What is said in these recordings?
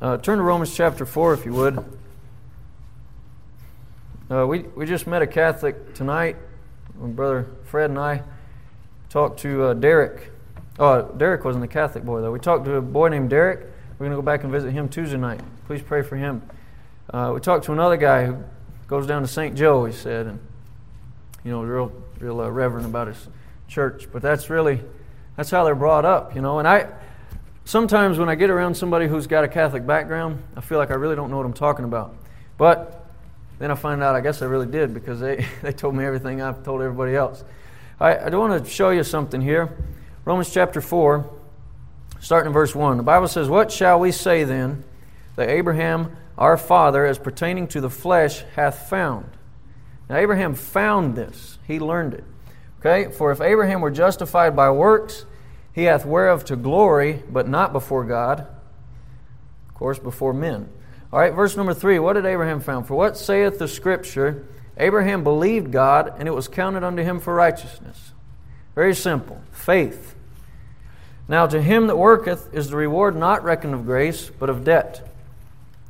Uh, turn to Romans chapter 4, if you would. Uh, we, we just met a Catholic tonight. My brother Fred and I talked to uh, Derek. Oh, Derek wasn't a Catholic boy, though. We talked to a boy named Derek. We're going to go back and visit him Tuesday night. Please pray for him. Uh, we talked to another guy who goes down to St. Joe, he said, and, you know, real, real uh, reverent about his church. But that's really, that's how they're brought up, you know. And I, sometimes when I get around somebody who's got a Catholic background, I feel like I really don't know what I'm talking about. But then I find out I guess I really did because they, they told me everything I've told everybody else. I, I want to show you something here. Romans chapter 4, starting in verse 1. The Bible says, What shall we say then that Abraham our father, as pertaining to the flesh, hath found? Now, Abraham found this, he learned it. Okay? For if Abraham were justified by works, he hath whereof to glory, but not before God, of course, before men. All right, verse number three. What did Abraham found? For what saith the Scripture? Abraham believed God, and it was counted unto him for righteousness. Very simple. Faith. Now, to him that worketh is the reward not reckoned of grace, but of debt.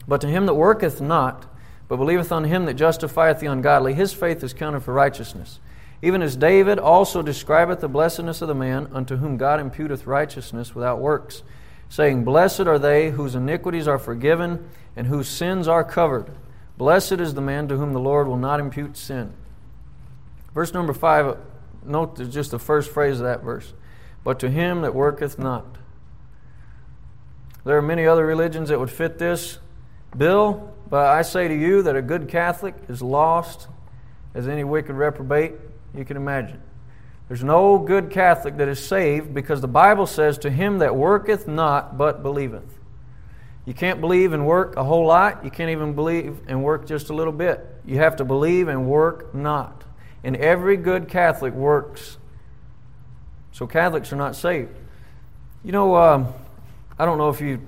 But to him that worketh not, but believeth on him that justifieth the ungodly, his faith is counted for righteousness. Even as David also describeth the blessedness of the man unto whom God imputeth righteousness without works, saying, Blessed are they whose iniquities are forgiven and whose sins are covered. Blessed is the man to whom the Lord will not impute sin. Verse number five, note just the first phrase of that verse. But to him that worketh not. There are many other religions that would fit this bill, but I say to you that a good Catholic is lost as any wicked reprobate you can imagine. There's no good Catholic that is saved because the Bible says, To him that worketh not, but believeth. You can't believe and work a whole lot. You can't even believe and work just a little bit. You have to believe and work not. And every good Catholic works. So Catholics are not saved. You know, um, I don't know if you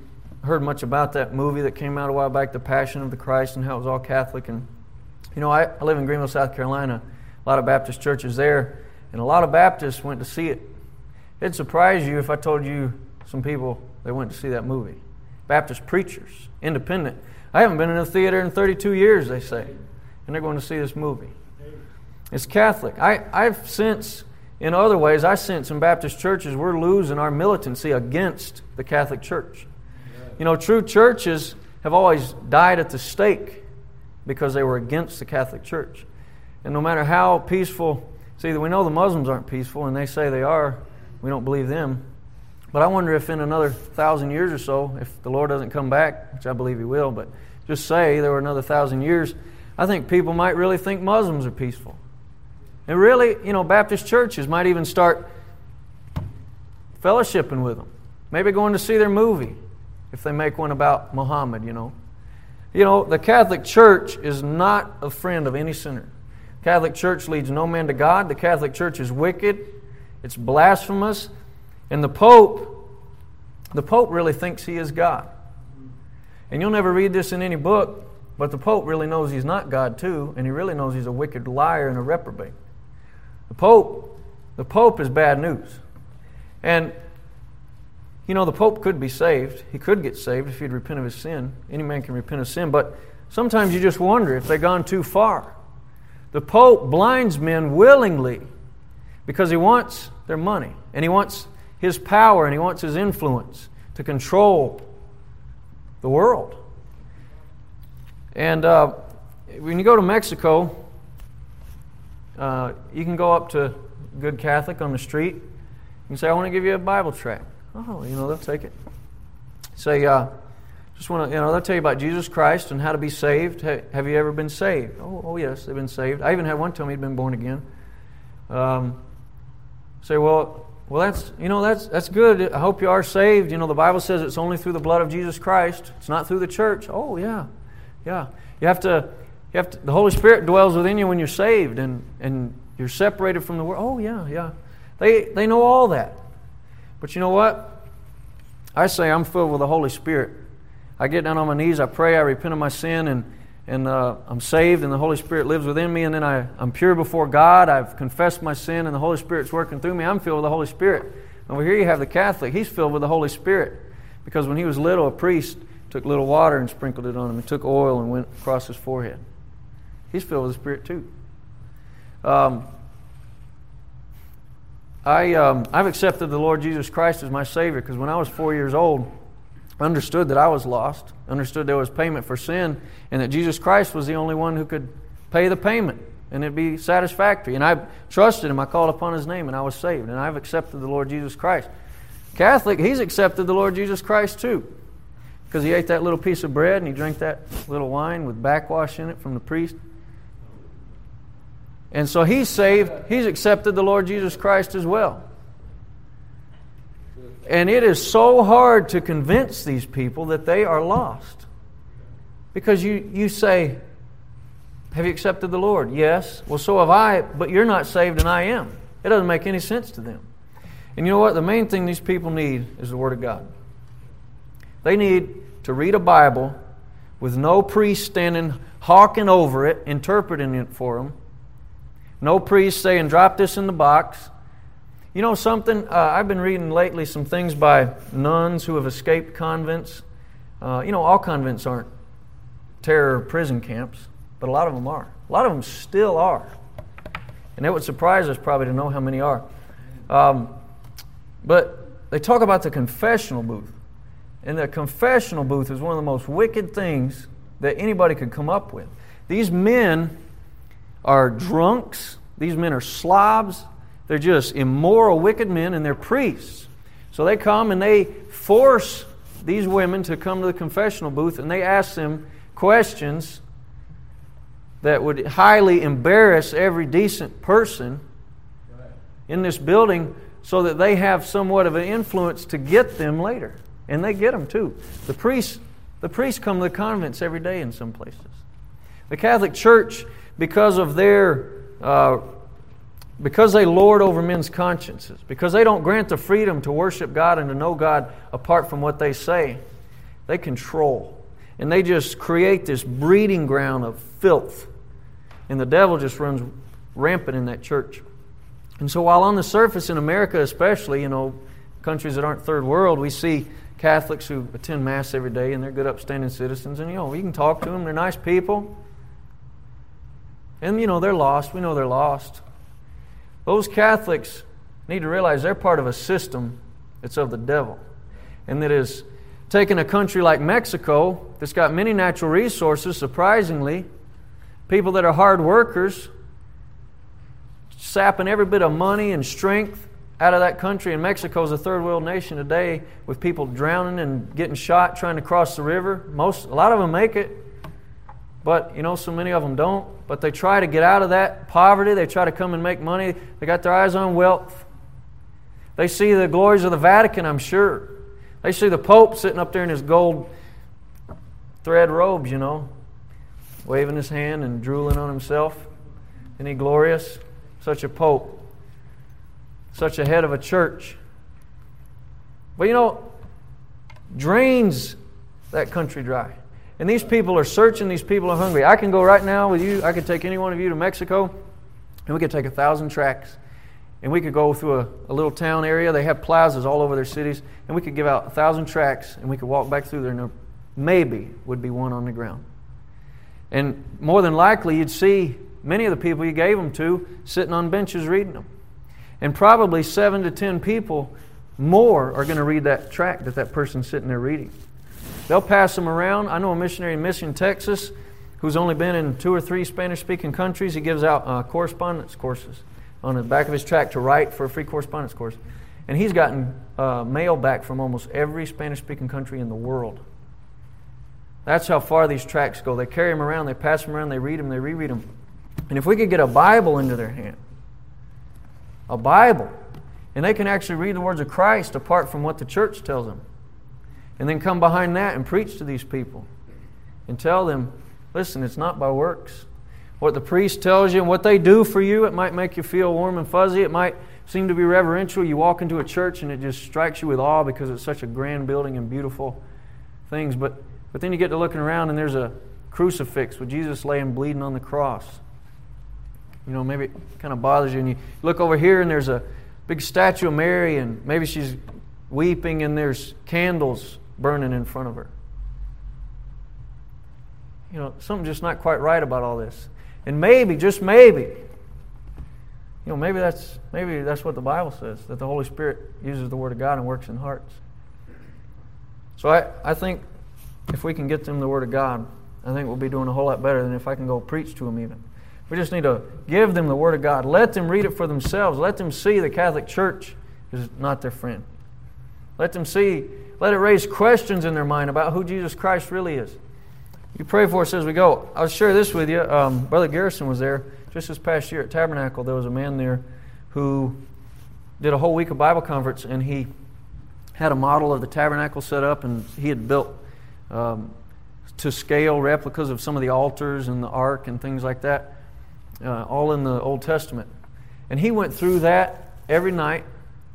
heard much about that movie that came out a while back, The Passion of the Christ, and how it was all Catholic. And, you know, I, I live in Greenville, South Carolina a lot of Baptist churches there, and a lot of Baptists went to see it. It'd surprise you if I told you some people they went to see that movie. Baptist preachers, independent. I haven't been in a theater in 32 years, they say, and they're going to see this movie. It's Catholic. I, I've since, in other ways, I sense in Baptist churches we're losing our militancy against the Catholic Church. You know, true churches have always died at the stake because they were against the Catholic Church. And no matter how peaceful, see, we know the Muslims aren't peaceful, and they say they are. We don't believe them. But I wonder if in another thousand years or so, if the Lord doesn't come back, which I believe He will, but just say there were another thousand years, I think people might really think Muslims are peaceful. And really, you know, Baptist churches might even start fellowshipping with them. Maybe going to see their movie if they make one about Muhammad, you know. You know, the Catholic Church is not a friend of any sinner. Catholic Church leads no man to God. The Catholic Church is wicked. It's blasphemous. And the Pope, the Pope really thinks he is God. And you'll never read this in any book, but the Pope really knows he's not God too, and he really knows he's a wicked liar and a reprobate. The Pope, the Pope is bad news. And you know, the Pope could be saved. He could get saved if he'd repent of his sin. Any man can repent of sin, but sometimes you just wonder if they've gone too far. The Pope blinds men willingly because he wants their money and he wants his power and he wants his influence to control the world. And uh, when you go to Mexico, uh, you can go up to good Catholic on the street and say, I want to give you a Bible tract. Oh, you know, they'll take it. Say, uh, just want to, you know, they'll tell you about Jesus Christ and how to be saved. Have you ever been saved? Oh, oh yes, they've been saved. I even had one tell me he'd been born again. Um, say, well, well, that's you know that's that's good. I hope you are saved. You know, the Bible says it's only through the blood of Jesus Christ. It's not through the church. Oh yeah, yeah. You have to. You have to, the Holy Spirit dwells within you when you're saved, and and you're separated from the world. Oh yeah, yeah. They they know all that. But you know what? I say I'm filled with the Holy Spirit. I get down on my knees, I pray, I repent of my sin, and, and uh, I'm saved, and the Holy Spirit lives within me, and then I, I'm pure before God. I've confessed my sin, and the Holy Spirit's working through me. I'm filled with the Holy Spirit. Over here you have the Catholic. He's filled with the Holy Spirit because when he was little, a priest took little water and sprinkled it on him, and took oil and went across his forehead. He's filled with the Spirit too. Um, I, um, I've accepted the Lord Jesus Christ as my Savior because when I was four years old, understood that I was lost, understood there was payment for sin, and that Jesus Christ was the only one who could pay the payment and it'd be satisfactory. And I trusted Him, I called upon His name, and I was saved. And I've accepted the Lord Jesus Christ. Catholic, he's accepted the Lord Jesus Christ too because he ate that little piece of bread and he drank that little wine with backwash in it from the priest. And so he's saved. He's accepted the Lord Jesus Christ as well. And it is so hard to convince these people that they are lost. Because you, you say, Have you accepted the Lord? Yes. Well, so have I, but you're not saved and I am. It doesn't make any sense to them. And you know what? The main thing these people need is the Word of God. They need to read a Bible with no priest standing hawking over it, interpreting it for them. No priest saying, drop this in the box. You know something? Uh, I've been reading lately some things by nuns who have escaped convents. Uh, you know, all convents aren't terror prison camps, but a lot of them are. A lot of them still are. And it would surprise us probably to know how many are. Um, but they talk about the confessional booth. And the confessional booth is one of the most wicked things that anybody could come up with. These men are drunks, these men are slobs, they're just immoral, wicked men, and they're priests. So they come and they force these women to come to the confessional booth and they ask them questions that would highly embarrass every decent person in this building so that they have somewhat of an influence to get them later. And they get them too. The priests, the priests come to the convents every day in some places. The Catholic Church, because of their uh, because they lord over men's consciences, because they don't grant the freedom to worship God and to know God apart from what they say, they control. And they just create this breeding ground of filth. And the devil just runs rampant in that church. And so, while on the surface in America, especially, you know, countries that aren't third world, we see Catholics who attend Mass every day and they're good, upstanding citizens. And, you know, you can talk to them, they're nice people. And, you know, they're lost. We know they're lost. Those Catholics need to realize they're part of a system that's of the devil. And that is taking a country like Mexico that's got many natural resources, surprisingly, people that are hard workers, sapping every bit of money and strength out of that country. And Mexico is a third world nation today with people drowning and getting shot trying to cross the river. Most, a lot of them make it, but you know, so many of them don't. But they try to get out of that poverty. They try to come and make money. They got their eyes on wealth. They see the glories of the Vatican, I'm sure. They see the Pope sitting up there in his gold thread robes, you know, waving his hand and drooling on himself. Isn't he glorious? Such a Pope such a head of a church. But you know, drains that country dry. And these people are searching, these people are hungry. I can go right now with you, I could take any one of you to Mexico, and we could take a thousand tracks. And we could go through a, a little town area. They have plazas all over their cities. And we could give out a thousand tracks, and we could walk back through there, and there maybe would be one on the ground. And more than likely, you'd see many of the people you gave them to sitting on benches reading them. And probably seven to ten people more are going to read that tract that that person's sitting there reading. They'll pass them around. I know a missionary in Mission, Texas, who's only been in two or three Spanish speaking countries. He gives out uh, correspondence courses on the back of his tract to write for a free correspondence course. And he's gotten uh, mail back from almost every Spanish speaking country in the world. That's how far these tracts go. They carry them around, they pass them around, they read them, they reread them. And if we could get a Bible into their hand, a Bible. And they can actually read the words of Christ apart from what the church tells them. And then come behind that and preach to these people and tell them, listen, it's not by works. What the priest tells you and what they do for you, it might make you feel warm and fuzzy. It might seem to be reverential. You walk into a church and it just strikes you with awe because it's such a grand building and beautiful things. But, but then you get to looking around and there's a crucifix with Jesus laying bleeding on the cross. You know, maybe it kind of bothers you. And you look over here and there's a big statue of Mary, and maybe she's weeping and there's candles burning in front of her. you know, something's just not quite right about all this. And maybe, just maybe, you know, maybe that's maybe that's what the Bible says, that the Holy Spirit uses the Word of God and works in hearts. So I, I think if we can get them the Word of God, I think we'll be doing a whole lot better than if I can go preach to them even. We just need to give them the Word of God. Let them read it for themselves. Let them see the Catholic Church is not their friend. Let them see, let it raise questions in their mind about who Jesus Christ really is. You pray for us as we go. I'll share this with you. Um, Brother Garrison was there just this past year at Tabernacle. There was a man there who did a whole week of Bible conference, and he had a model of the tabernacle set up, and he had built um, to scale replicas of some of the altars and the ark and things like that, uh, all in the Old Testament. And he went through that every night,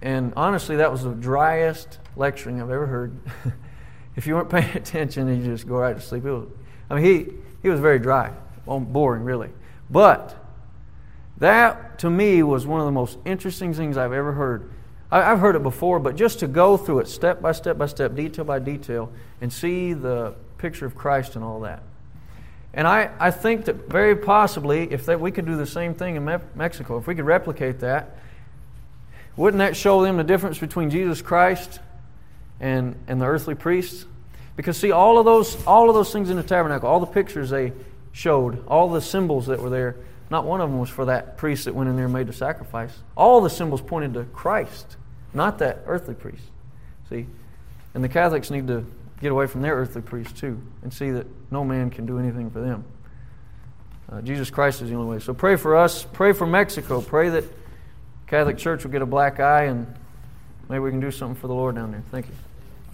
and honestly, that was the driest lecturing I've ever heard. if you weren't paying attention, you just go right to sleep. It was I mean, he, he was very dry, boring, really. But that, to me, was one of the most interesting things I've ever heard. I, have heard it before, but just to go through it step by step by step, detail by detail, and see the picture of Christ and all that. And I, I think that very possibly, if that, we could do the same thing in Me- Mexico, if we could replicate that, wouldn't that show them the difference between Jesus Christ and, and the earthly priests? Because see, all of those, all of those things in the tabernacle, all the pictures they showed, all the symbols that were there, not one of them was for that priest that went in there and made the sacrifice. All the symbols pointed to Christ, not that earthly priest. See? And the Catholics need to get away from their earthly priest too and see that no man can do anything for them. Uh, Jesus Christ is the only way. So pray for us. Pray for Mexico. Pray that Catholic Church will get a black eye and maybe we can do something for the Lord down there. Thank you.